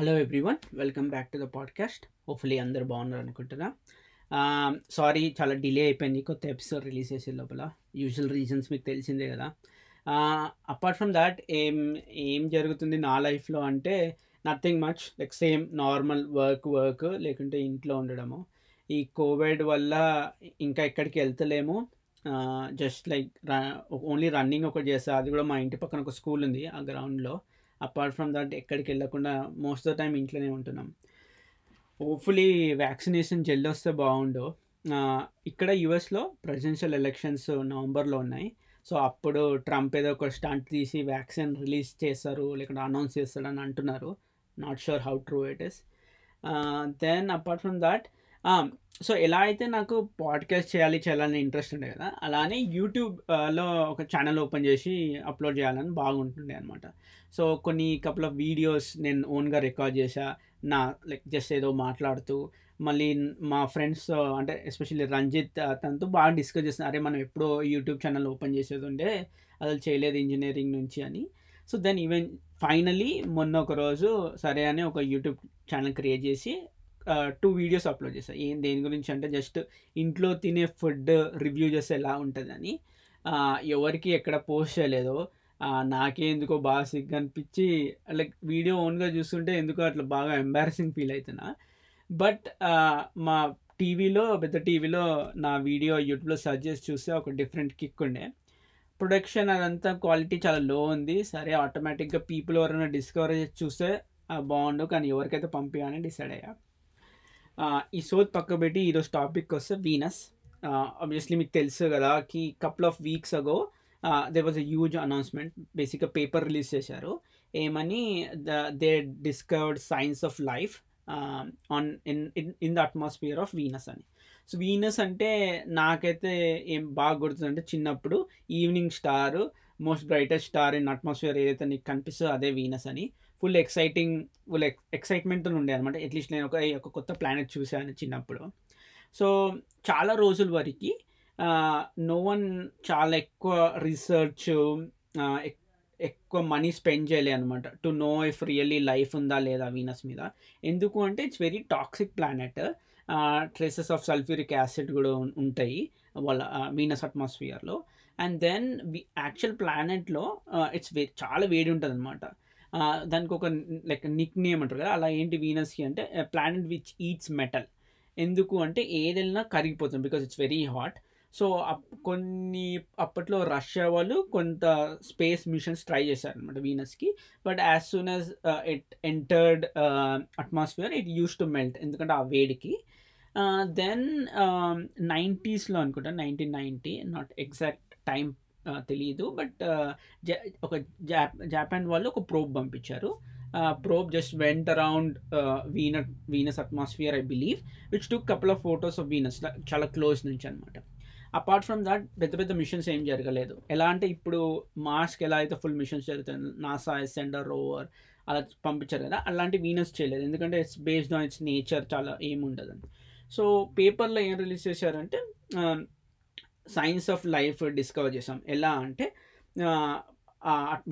Hello everyone welcome back to the podcast hopefully అందరు బాగున్నారు అనుకుంటున్నా. సారీ చాలా డిలే అయిపోయింది. కొత్త ఎపిసోడ్ రిలీజ్ చేసే లోపల. యూజువల్ రీజన్స్ మీకు తెలిసిందే కదా. అపార్ట్ ఫ్రమ్ దాట్ ఏం ఏం జరుగుతుంది నా లైఫ్లో అంటే nothing much like same normal work work లేకుంటే ఇంట్లో ఉండడము. ఈ కోవిడ్ వల్ల ఇంకా ఎక్కడికి వెళ్తలేము. జస్ట్ లైక్ ఓన్లీ రన్నింగ్ ఒకటి చేస్తా. అది కూడా మా ఇంటి పక్కన ఒక స్కూల్ ఉంది ఆ గ్రౌండ్లో అపార్ట్ ఫ్రమ్ దట్ ఎక్కడికి వెళ్ళకుండా మోస్ట్ ఆఫ్ ద టైం ఇంట్లోనే ఉంటున్నాం. హోప్ఫుల్లీ వ్యాక్సినేషన్ జల్ది వస్తే బాగుండు. ఇక్కడ యుఎస్లో ప్రెసిడెన్షియల్ ఎలక్షన్స్ నవంబర్లో ఉన్నాయి. సో అప్పుడు ట్రంప్ ఏదో ఒక స్టంట్ తీసి వ్యాక్సిన్ రిలీజ్ చేస్తారు లేకుంటే అనౌన్స్ చేస్తాడని అంటున్నారు. Not sure how true it is then apart from that Um, so ఎలా అయితే నాకు పాడ్కాస్ట్ చేయాలి చేయాలని ఇంట్రెస్ట్ ఉండే కదా అలానే యూట్యూబ్లో uh, ఒక ఛానల్ ఓపెన్ చేసి అప్లోడ్ చేయాలని బాగుంటుండే అనమాట సో కొన్ని కపుల్ ఆఫ్ వీడియోస్ నేను ఓన్గా రికార్డ్ చేశా. నా లైక్ జస్ట్ ఏదో మాట్లాడుతూ మళ్ళీ మా ఫ్రెండ్స్ uh, అంటే ఎస్పెషల్లీ రంజిత్ uh, తనతో బాగా డిస్కస్ చేస్తున్నారు అరే మనం ఎప్పుడో యూట్యూబ్ ఛానల్ ఓపెన్ చేసేది ఉండే అసలు చేయలేదు ఇంజనీరింగ్ నుంచి అని. సో దెన్ ఈవెన్ ఫైనలీ మొన్న ఒక రోజు సరే అని ఒక యూట్యూబ్ ఛానల్ క్రియేట్ చేసి టూ వీడియోస్ అప్లోడ్ చేశాను ఏం దేని గురించి అంటే జస్ట్ ఇంట్లో తినే ఫుడ్ రివ్యూ చేస్తే ఎలా ఉంటుందని ఎవరికి ఎక్కడ పోస్ట్ చేయలేదో నాకే ఎందుకో బాగా సిగ్గు అనిపించి లైక్ వీడియో ఓన్గా చూస్తుంటే ఎందుకో అట్లా బాగా ఎంబారసింగ్ ఫీల్ అవుతున్నా బట్ మా టీవీలో పెద్ద టీవీలో నా వీడియో యూట్యూబ్లో సర్చ్ చేసి చూస్తే ఒక డిఫరెంట్ కిక్ ఉండే. ప్రొడక్షన్ అదంతా క్వాలిటీ చాలా లో ఉంది. సరే ఆటోమేటిక్గా పీపుల్ ఎవరైనా డిస్కవర్ చేసి చూస్తే బాగుండు. కానీ ఎవరికైతే పంపించాలని డిసైడ్ అయ్యా. ఈ సోత్ పక్క పెట్టి ఈరోజు టాపిక్ వస్తే వీనస్ ఆబ్వియస్లీ మీకు తెలుసు కదా కి couple of weeks ago they was a huge announcement బేసిక్గా పేపర్ రిలీజ్ చేశారు. ఏమని the they discovered signs of life on in in the atmosphere of Venus అని. సో వీనస్ అంటే నాకైతే ఏం బాగా గుర్తుందంటే చిన్నప్పుడు evening star most brightest star in atmosphere ఏదైతే నీకు కనిపిస్తుందో అదే వీనస్ అని. ఫుల్ ఎక్సైటింగ్ ఫుల్ ఎక్సైట్మెంట్తో ఉండే అనమాట. అట్లీస్ట్ నేను ఒక ఒక కొత్త ప్లానెట్ చూశాను చిన్నప్పుడు. సో చాలా రోజుల వరకు నో వన్ చాలా ఎక్కువ రీసెర్చ్ ఎక్కువ మనీ స్పెండ్ చేయలే అనమాట. To know if really life ఉందా లేదా వీనస్ మీద. ఎందుకు అంటే it's very toxic planet traces of sulphuric acid కూడా ఉంటాయి వాళ్ళ వీనస్ అట్మాస్ఫియర్లో అండ్ దెన్ యాక్చువల్ ప్లానెట్లో ఇట్స్ వే చాలా వేడి ఉంటుంది అనమాట దానికి ఒక లైక్ నిక్ నేమ్ అంటారు కదా అలా ఏంటి వీనస్కి అంటే ప్లానెట్ విచ్ ఈట్స్ మెటల్. ఎందుకు అంటే ఏదైనా కరిగిపోతుంది because it's very hot. So కొన్ని అప్పట్లో రష్యా వాళ్ళు కొంత స్పేస్ మిషన్స్ ట్రై చేశారనమాట వీనస్కి but as soon as it entered atmosphere it use to melt ఎందుకంటే ఆ వేడికి. దెన్ నైంటీస్లో అనుకుంటా nineteen ninety not exact time తెలియదు బట్ ఒక జాపాన్ వాళ్ళు ఒక ప్రోబ్ పంపించారు. Probe just went around వీన Venus atmosphere I believe which took couple of photos of Venus చాలా క్లోజ్ నుంచి అనమాట అపార్ట్ ఫ్రమ్ దాట్ పెద్ద పెద్ద మిషన్స్ ఏం జరగలేదు. ఎలా అంటే ఇప్పుడు మాస్క్ ఎలా అయితే ఫుల్ మిషన్స్ జరుగుతుంది నాసా సెండర్ రోవర్ అలా పంపించారు కదా అలాంటి వీనస్ చేయలేదు. ఎందుకంటే it's based on its nature చాలా ఏముండదు సో పేపర్లో ఏం రిలీజ్ చేశారంటే సైన్స్ ఆఫ్ లైఫ్ డిస్కవర్ చేసాం. ఎలా అంటే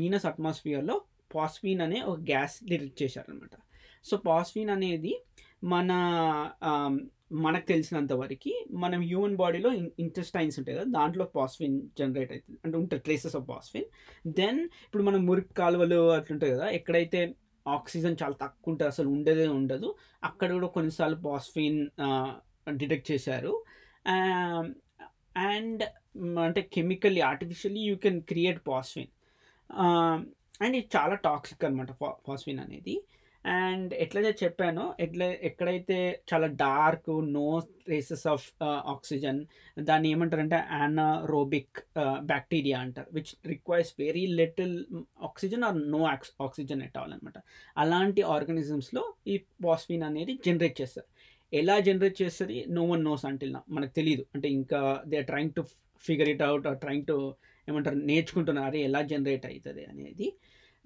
వీనస్ అట్మాస్ఫియర్లో పాస్ఫీన్ అనే ఒక గ్యాస్ డిటెక్ట్ చేశారనమాట సో పాస్ఫీన్ అనేది మన మనకు తెలిసినంత వరకు మనం హ్యూమన్ బాడీలో ఇంటెస్టైన్స్ ఉంటాయి కదా దాంట్లో పాస్ఫిన్ జనరేట్ అవుతుంది. అంటే ఉంటుంది ట్రేసెస్ ఆఫ్ పాస్ఫిన్. దెన్ ఇప్పుడు మనం మురికి కాలువలు అట్లుంటాయి కదా ఎక్కడైతే ఆక్సిజన్ చాలా తక్కువ ఉంటుంది అసలు ఉండదే ఉండదు అక్కడ కూడా కొన్నిసార్లు పాస్ఫిన్ డిటెక్ట్ చేశారు. అండ్ అంటే chemically artificially you can create phosphine and ఇది చాలా టాక్సిక్ అనమాట ఫాస్ఫిన్ అనేది. అండ్ ఎట్లయితే చెప్పానో ఎట్లా ఎక్కడైతే చాలా dark no traces of oxygen దాన్ని ఏమంటారంటే యానారోబిక్ బ్యాక్టీరియా అంటారు which requires very little oxygen or no oxygen at all అనమాట అలాంటి ఆర్గానిజమ్స్లో ఈ పాస్ఫిన్ అనేది జనరేట్ చేస్తారు. ఎలా జనరేట్ చేస్తుంది నో వన్ నోస్ అంటిల్ మనకు తెలియదు అంటే ఇంకా they are trying to figure it out or trying to ఏమంటారు నేర్చుకుంటున్నారు. ఎలా జనరేట్ అవుతుంది అనేది.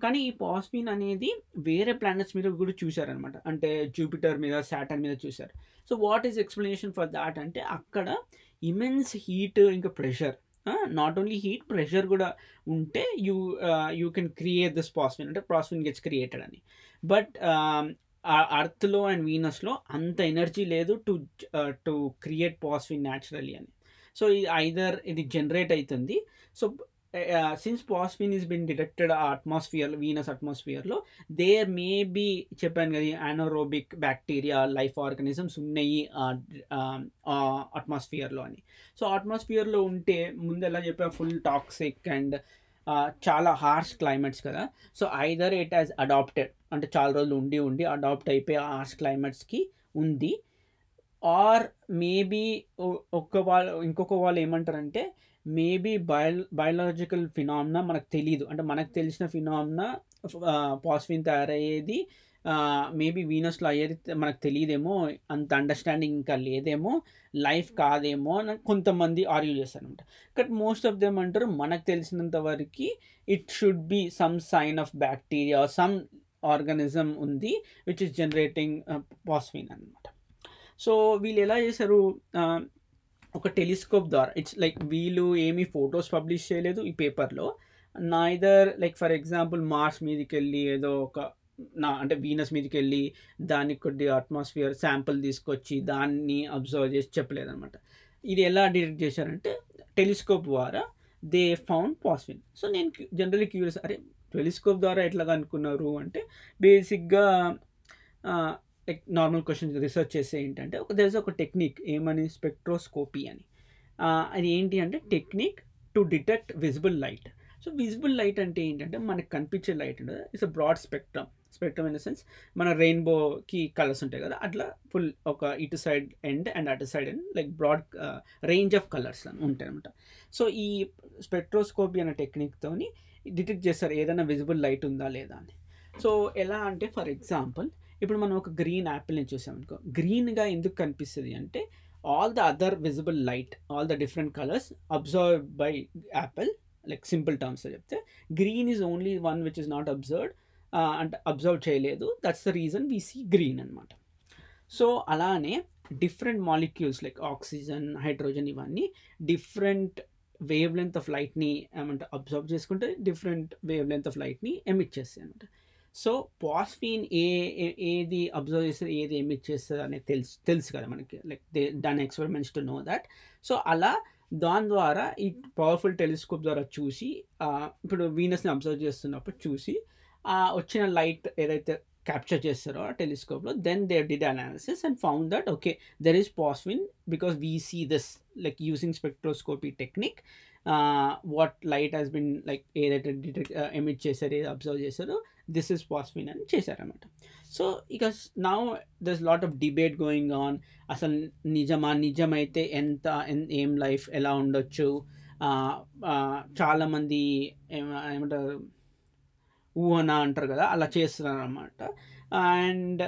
కానీ ఈ పాస్మిన్ అనేది వేరే ప్లానెట్స్ మీద కూడా చూశారనమాట అంటే జూపిటర్ మీద శాటర్న్ మీద చూశారు. So what is explanation for that అంటే అక్కడ ఇమెన్స్ హీట్ ఇంకా pressure not only heat pressure కూడా ఉంటే you you can create this phosphine అంటే పాస్మిన్ గెట్స్ క్రియేటెడ్ అని. బట్ అర్త్లో అండ్ వీనస్లో అంత ఎనర్జీ లేదు to to create phosphine naturally అని. సో ఇది ఐదర్ ఇది జనరేట్ అవుతుంది so since phosphine is been detected atmosphere Venus అట్మాస్ఫియర్లో there may be చెప్పాను కదా యానోరోబిక్ బ్యాక్టీరియా లైఫ్ ఆర్గానిజమ్స్ ఉన్నాయి అట్మాస్ఫియర్లో అని. సో అట్మాస్ఫియర్లో ఉంటే ముందు ఎలా చెప్పా ఫుల్ టాక్సిక్ అండ్ చాలా హార్ష్ క్లైమేట్స్ కదా. So either it has adapted. అంటే చాలా రోజులు ఉండి ఉండి అడాప్ట్ అయిపోయి హార్ష్ క్లైమేట్స్కి ఉంది. ఆర్ మేబీ ఒక్క వాళ్ళు ఇంకొక వాళ్ళు ఏమంటారంటే మేబీ బయో బయాలజికల్ ఫినామినా మనకు తెలియదు అంటే మనకు తెలిసిన ఫినామినా పాస్ఫిన్ తయారయ్యేది మేబీ వీనస్లో అయ్యేది మనకు తెలియదేమో అంత అండర్స్టాండింగ్ ఇంకా లేదేమో లైఫ్ కాదేమో అని కొంతమంది ఆర్గ్యూ చేస్తారనమాట బట్ మోస్ట్ ఆఫ్ దెమ్ అంటారు మనకు తెలిసినంత వరకు it should be some sign of bacteria some organism ఉంది విచ్ ఇస్ జనరేటింగ్ పాస్ఫిన్ అనమాట సో వీళ్ళు ఎలా చేశారు? ఒక టెలిస్కోప్ ద్వారా ఇట్స్ లైక్ వీళ్ళు ఏమీ ఫొటోస్ పబ్లిష్ చేయలేదు ఈ పేపర్లో neither like for example Mars మీదకి వెళ్ళి ఏదో ఒక నా అంటే వీనస్ మీదకి వెళ్ళి దానికి కొద్ది అట్మాస్ఫియర్ శాంపుల్ తీసుకొచ్చి దాన్ని అబ్జర్వ్ చేసి చెప్పలేదనమాట ఇది ఎలా డిటెక్ట్ చేశారంటే టెలిస్కోప్ ద్వారా దే ఫౌండ్ పాస్విన్ సో నేను జనరల్లీ క్యూరియస్ అరే టెలిస్కోప్ ద్వారా ఎట్లా అనుకున్నారు అంటే బేసిక్గా నార్మల్ క్వశ్చన్స్ రీసెర్చ్ చేస్తే ఏంటంటే ఒక దర్ ఒక టెక్నిక్ ఏమని? స్పెక్ట్రోస్కోపీ అని. అది ఏంటి అంటే technique to detect visible light so visible light అంటే ఏంటంటే మనకు కనిపించే లైట్ ఉంటుంది it's a broad spectrum spectrum in the sense మన రెయిన్బోకి కలర్స్ ఉంటాయి కదా అట్లా ఫుల్ ఒక ఇటు సైడ్ ఎండ్ అండ్ అటు side end like broad range of colours ఉంటాయి అనమాట సో ఈ స్పెక్ట్రోస్కోపీ అనే టెక్నిక్తోని డిటెక్ట్ చేస్తారు ఏదైనా విజిబుల్ లైట్ ఉందా లేదా అని. సో ఎలా అంటే ఫర్ ఎగ్జాంపుల్ ఇప్పుడు మనం ఒక గ్రీన్ యాపిల్ని చూసామనుకో గ్రీన్గా ఎందుకు కనిపిస్తుంది అంటే all the other visible light all the different colours observe by apple like simple టర్మ్స్లో చెప్తే green is only one which is not observed అంటే అబ్జర్వ్ చేయలేదు. That's the reason we see green అనమాట సో అలానే different molecules like oxygen hydrogen ఇవన్నీ different wavelength of లైట్ని ఏమంటే observe చేసుకుంటే different wavelength of లైట్ని ఎమిట్ చేస్తాయి అనమాట సో పాస్ఫీన్ ఏ ఏది అబ్జర్వ్ చేస్తుంది ఏది ఎమిట్ చేస్తుంది అనేది తెలుసు తెలుసు కదా మనకి. లైక్ దే దాని experiments to know that so అలా దాని ద్వారా ఈ పవర్ఫుల్ టెలిస్కోప్ ద్వారా చూసి ఇప్పుడు వీనస్ని అబ్జర్వ్ చేస్తున్నప్పుడు చూసి వచ్చిన లైట్ ఏదైతే క్యాప్చర్ చేస్తారో ఆ టెలిస్కోప్లో then they did analysis and found that okay there is phosphine because we see this like using spectroscopy technique what light has been like ఏదైతే డిటెక్ట్ ఎమిట్ చేశారు ఏది అబ్జర్వ్ చేశారో దిస్ ఇస్ పాస్విన్ అని చేశారనమాట so ఇక now thus lot of debate going on అసలు నిజమా నిజమైతే ఎంత ఏం లైఫ్ ఎలా ఉండొచ్చు? చాలామంది ఏమంటారు? ఊహన అంటారు కదా అలా చేస్తున్నారు అనమాట and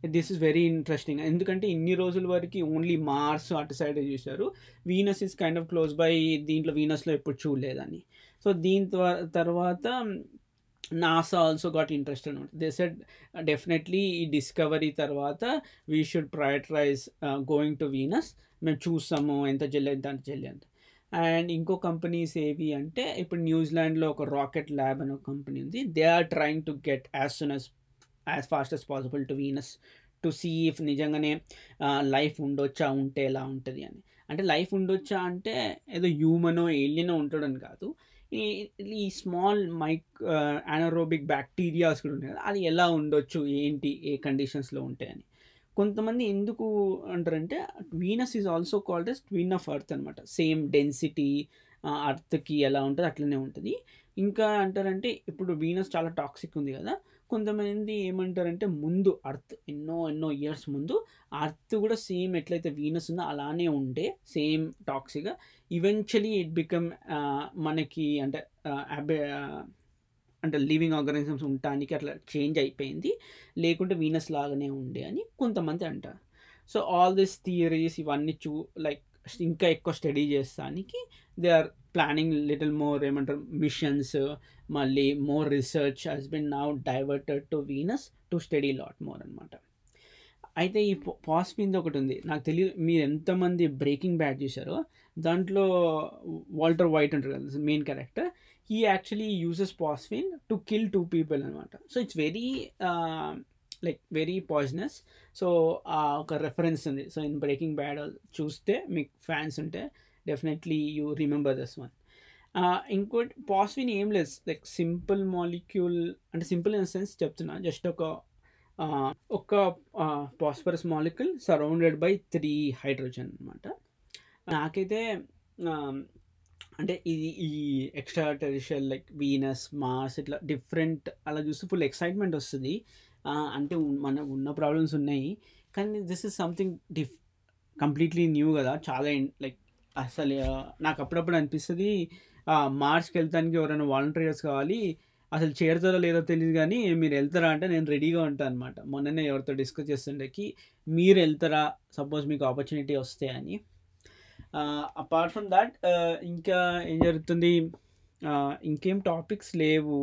this is very interesting ఎందుకంటే ఇన్ని రోజుల వరకు ఓన్లీ మార్స్ అటు సైడ్ చూశారు. Venus is kind of close by దీంట్లో వీనస్లో ఎప్పుడు చూడలేదని. సో దీని తర్వాత నాసా ఆల్సో గాట్ ఇంట్రెస్ట్ అనమాట దే సెడ్ డెఫినెట్లీ ఈ డిస్కవరీ తర్వాత we should prioritise going to Venus మేము చూస్తాము ఎంత జల్లి ఎంత అంత జల్లి అంత. అండ్ ఇంకో కంపెనీస్ ఏవి అంటే ఇప్పుడు న్యూజిలాండ్లో ఒక రాకెట్ ల్యాబ్ అనే ఒక కంపెనీ ఉంది. They are trying to get as soon as as fast as possible to Venus to see if నిజంగానే లైఫ్ ఉండొచ్చా ఉంటే ఎలా ఉంటుంది అని. అంటే లైఫ్ ఉండొచ్చా అంటే ఏదో హ్యూమనో ఏలియనో ఉంటాడని కాదు. ఈ ఈ స్మాల్ మైక్ అనారోబిక్ బ్యాక్టీరియాస్ కూడా ఉంటాయి కదా అది ఎలా ఉండొచ్చు ఏంటి ఏ కండిషన్స్లో ఉంటాయని. కొంతమంది ఎందుకు అంటారంటే Venus is also called as twin of earth అనమాట సేమ్ డెన్సిటీ అర్త్కి ఎలా ఉంటుంది అట్లనే ఉంటుంది. ఇంకా అంటారంటే ఇప్పుడు వీనస్ చాలా టాక్సిక్ ఉంది కదా. కొంతమంది ఏమంటారంటే ముందు అర్త్ ఎన్నో ఎన్నో ఇయర్స్ ముందు అర్త్ కూడా సేమ్ ఎట్లయితే వీనస్ ఉందో అలానే ఉండే సేమ్ టాక్సిక్గా ఈవెన్చువలీ ఇట్ బికమ్ మనకి అంటే అంటే లివింగ్ ఆర్గానిజమ్స్ ఉండటానికి అట్లా చేంజ్ అయిపోయింది. లేకుంటే వీనస్ లాగానే ఉండే అని కొంతమంది అంటారు. సో ఆల్ దిస్ థియరీస్ ఇవన్నీ చూ లైక్ ఇంకా ఎక్కువ స్టడీ చేస్తానికి they are planning little more ఏమంటారు మిషన్స్ మళ్ళీ more research has been now diverted to Venus to study lot more అనమాట అయితే ఈ పాస్ఫిన్ ఒకటి ఉంది. నాకు తెలియదు మీరు ఎంతమంది బ్రేకింగ్ బ్యాడ్ చూసారో దాంట్లో వాల్టర్ వైట్ అంటారు కదా main character he actually uses phosphine to kill two people అనమాట so it's very like very poisonous so ఒక రెఫరెన్స్ ఉంది. సో ఇన్ బ్రేకింగ్ బ్యాడ్ చూస్తే మీకు ఫ్యాన్స్ ఉంటే definitely you remember this one ఇంకోటి పాస్విన్ ఏం లేదు. లైక్ సింపుల్ మాలిక్యూల్ అంటే సింపుల్ ఇన్ సెన్స్ చెప్తున్నా. జస్ట్ ఒక ఒక phosphorus molecule surrounded by three hydrogen అనమాట నాకైతే అంటే ఇది ఈ extraterrestrial like Venus Mars ఇట్లా డిఫరెంట్ అలా చూస్తే ఫుల్ ఎక్సైట్మెంట్ వస్తుంది. అంటే మన ఉన్న ప్రాబ్లమ్స్ ఉన్నాయి. కానీ this is something diff completely new కదా. చాలా లైక్ అసలు నాకు అప్పుడప్పుడు అనిపిస్తుంది మార్చ్కి వెళ్తానికి ఎవరైనా వాలంటీర్స్ కావాలి. అసలు చేరుతారో లేదో తెలియదు కానీ మీరు వెళ్తారా అంటే నేను రెడీగా ఉంటాను అనమాట మొన్ననే ఎవరితో డిస్కస్ చేస్తుండేకి మీరు వెళ్తారా? సపోజ్ మీకు ఆపర్చునిటీ వస్తే అని. అపార్ట్ ఫ్రమ్ దాట్ ఇంకా ఏం జరుగుతుంది? ఇంకేం టాపిక్స్ లేవు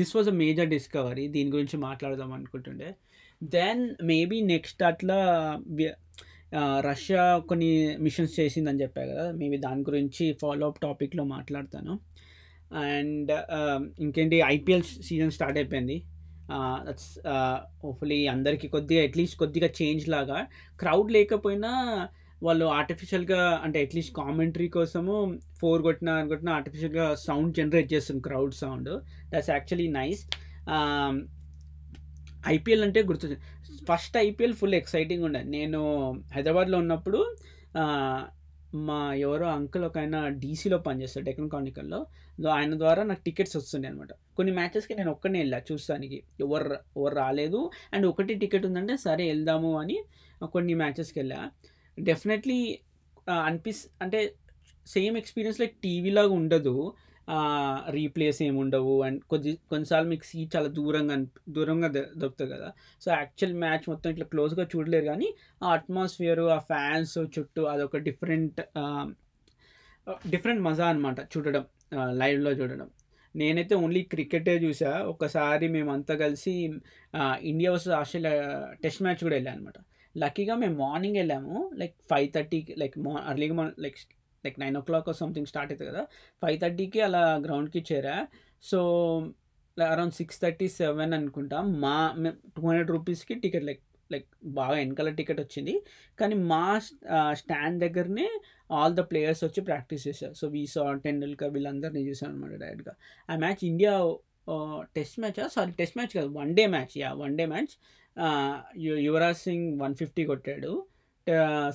this was a major discovery దీని గురించి మాట్లాడదాం అనుకుంటుండే. దెన్ మేబీ నెక్స్ట్ అట్లా రష్యా కొన్ని మిషన్స్ చేసిందని చెప్పా కదా మేబీ దాని గురించి ఫాలో అప్ టాపిక్లో మాట్లాడతాను. అండ్ ఇంకేంటి ఐపీఎల్ సీజన్ స్టార్ట్ అయిపోయింది. దట్స్ హోప్ఫుల్లీ అందరికీ కొద్దిగా అట్లీస్ట్ కొద్దిగా చేంజ్ లాగా. క్రౌడ్ లేకపోయినా వాళ్ళు ఆర్టిఫిషియల్గా అంటే అట్లీస్ట్ కామెంటరీ కోసము ఫోర్ కొట్టిన కొట్టిన ఆర్టిఫిషియల్గా సౌండ్ జనరేట్ చేస్తుంది crowd sound that's actually nice IPL అంటే గుర్తు ఫస్ట్ ఐపీఎల్ ఫుల్ ఎక్సైటింగ్ ఉండే. నేను హైదరాబాద్లో ఉన్నప్పుడు మా ఎవరో అంకుల్ ఒక ఆయన డీసీలో పనిచేస్తారు డెక్కన్ కానికల్లో ఆయన ద్వారా నాకు టికెట్స్ వస్తుండే అనమాట కొన్ని మ్యాచెస్కి నేను ఒక్కనే వెళ్ళా చూస్తానికి. ఎవరు ఎవరు రాలేదు. అండ్ ఒకటి టికెట్ ఉందంటే సరే వెళ్దాము అని కొన్ని మ్యాచెస్కి వెళ్ళా. డెఫినెట్లీ uh, అనిపిస్ అంటే సేమ్ ఎక్స్పీరియన్స్ లైక్ టీవీలాగా ఉండదు. రీప్లేస్ ఏమి ఉండవు. అండ్ కొద్ది కొన్నిసార్లు మీకు సీట్ చాలా దూరంగా దూరంగా దొరుకుతుంది కదా. సో యాక్చువల్ మ్యాచ్ మొత్తం ఇట్లా క్లోజ్గా చూడలేరు కానీ ఆ అట్మాస్ఫియర్ ఆ ఫ్యాన్స్ చుట్టూ అదొక డిఫరెంట్ డిఫరెంట్ మజా అనమాట చూడడం లైవ్లో చూడడం. నేనైతే ఓన్లీ క్రికెటే చూసా. ఒకసారి మేమంతా కలిసి India versus Australia test match కూడా వెళ్ళాను అనమాట లక్కీగా మేము మార్నింగ్ వెళ్ళాము. లైక్ ఫైవ్ థర్టీకి లైక్ మా అర్లీగా like like nine o'clock something start అవుతుంది కదా. ఫైవ్ థర్టీకి అలా గ్రౌండ్కి చేరా. So around six thirty seven అనుకుంటా మా టూ హండ్రెడ్ రూపీస్కి టికెట్ లైక్ లైక్ బాగా వెనకాల టికెట్ వచ్చింది. కానీ మా స్టాండ్ దగ్గరనే ఆల్ ద ప్లేయర్స్ వచ్చి ప్రాక్టీస్ చేశారు. సో వీసా టెండూల్కర్ వీళ్ళందరినీ చూసాను అనమాట డైరెక్ట్గా ఆ match India test match sorry test match కాదు one day match yeah one day match Yuvraj Singh one fifty కొట్టాడు.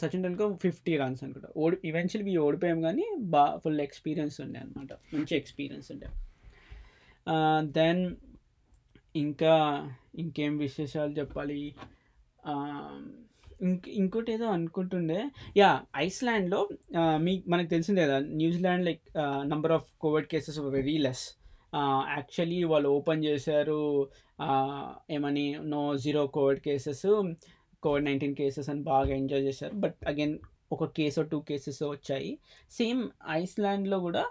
సచిన్ టెండూల్కర్ ఫిఫ్టీ రన్స్ అనుకుంటా. ఓడి ఈవెన్చువల్లీ ఓడిపోయాం కానీ బా ఫుల్ ఎక్స్పీరియన్స్ ఉండే అనమాట మంచి ఎక్స్పీరియన్స్ ఉండే. దెన్ ఇంకా ఇంకేం విశేషాలు చెప్పాలి? ఇంక ఇంకోటి ఏదో అనుకుంటుండే. యా ఐస్లాండ్లో మీ మనకు తెలిసిందే కదా New Zealand like number of Covid cases very less actually వాళ్ళు ఓపెన్ చేశారు ఏమని no zero Covid cases Covid nineteen cases అని బాగా ఎంజాయ్ చేశారు. బట్ అగైన్ ఒక కేసో టూ కేసెస్ వచ్చాయి. సేమ్ ఐస్లాండ్లో కూడా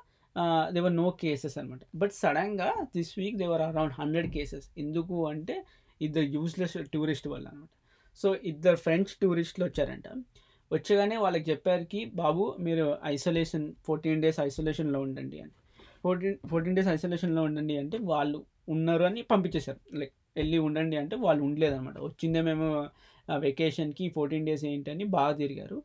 దేవర్ నో కేసెస్ అనమాట బట్ సడన్గా this week there were around hundred cases ఎందుకు అంటే ఇద్దరు యూస్లెస్ టూరిస్ట్ వల్ల అనమాట సో ఇద్దరు ఫ్రెంచ్ టూరిస్టులు వచ్చారంట. వచ్చగానే వాళ్ళకి చెప్పారుకి బాబు మీరు ఐసోలేషన్ ఫోర్టీన్ డేస్ ఐసోలేషన్లో ఉండండి అని. ఫోర్టీన్ ఫోర్టీన్ డేస్ ఐసోలేషన్లో ఉండండి అంటే వాళ్ళు ఉన్నారు అని పంపించేశారు. లైక్ వెళ్ళి ఉండండి అంటే వాళ్ళు ఉండలేదన్నమాట. వచ్చిందే మేము వెకేషన్కి ఫోర్టీన్ డేస్ ఏంటని బాగా తిరిగారు.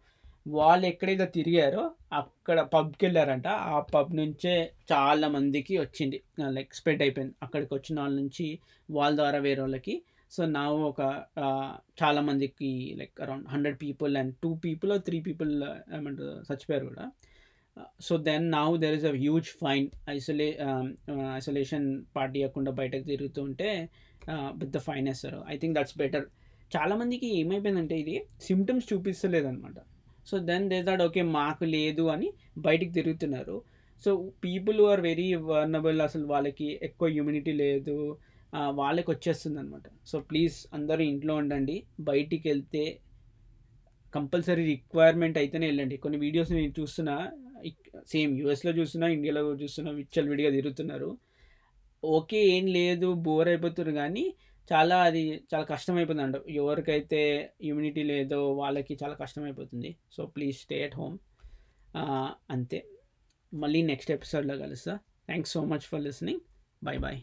వాళ్ళు ఎక్కడైతే తిరిగారో అక్కడ పబ్కి వెళ్ళారంట. ఆ పబ్ నుంచే చాలా మందికి వచ్చింది. లైక్ స్ప్రెడ్ అయిపోయింది. అక్కడికి వచ్చిన వాళ్ళ నుంచి వాళ్ళ ద్వారా వేరే వాళ్ళకి. సో నా ఒక చాలా మందికి like around hundred people and two people three people ఏమంటారు చచ్చిపోయారు కూడా. So then now there is a huge fine ఐసోలే isolation party ఇవ్వకుండా బయటకు తిరుగుతుంటే పెద్ద ఫైన్ వేస్తారు ఐ థింక్ దట్స్ బెటర్ చాలామందికి ఏమైపోయిందంటే ఇది symptoms చూపిస్తలేదనమాట so then they that okay మాకు లేదు అని బయటికి తిరుగుతున్నారు. So people are very vulnerable అసలు వాళ్ళకి ఎక్కువ ఇమ్యూనిటీ లేదు. వాళ్ళకి వచ్చేస్తుంది అనమాట సో ప్లీజ్ అందరూ ఇంట్లో ఉండండి. బయటికి వెళ్తే కంపల్సరీ రిక్వైర్మెంట్ అయితేనే వెళ్ళండి. కొన్ని వీడియోస్ నేను చూస్తున్నా సేమ్ యూఎస్లో చూస్తున్నా ఇండియాలో చూస్తున్నా విచ్చలు విడిగా తిరుగుతున్నారు. ఓకే ఏం లేదు బోర్ అయిపోతున్నారు కానీ చాలా అది చాలా కష్టమైపోతుంది అంట ఎవరికైతే ఇమ్యూనిటీ లేదో వాళ్ళకి చాలా కష్టమైపోతుంది. So please stay at home. అంతే. మళ్ళీ నెక్స్ట్ ఎపిసోడ్లో కలుస్తా. Thanks so much for listening. Bye bye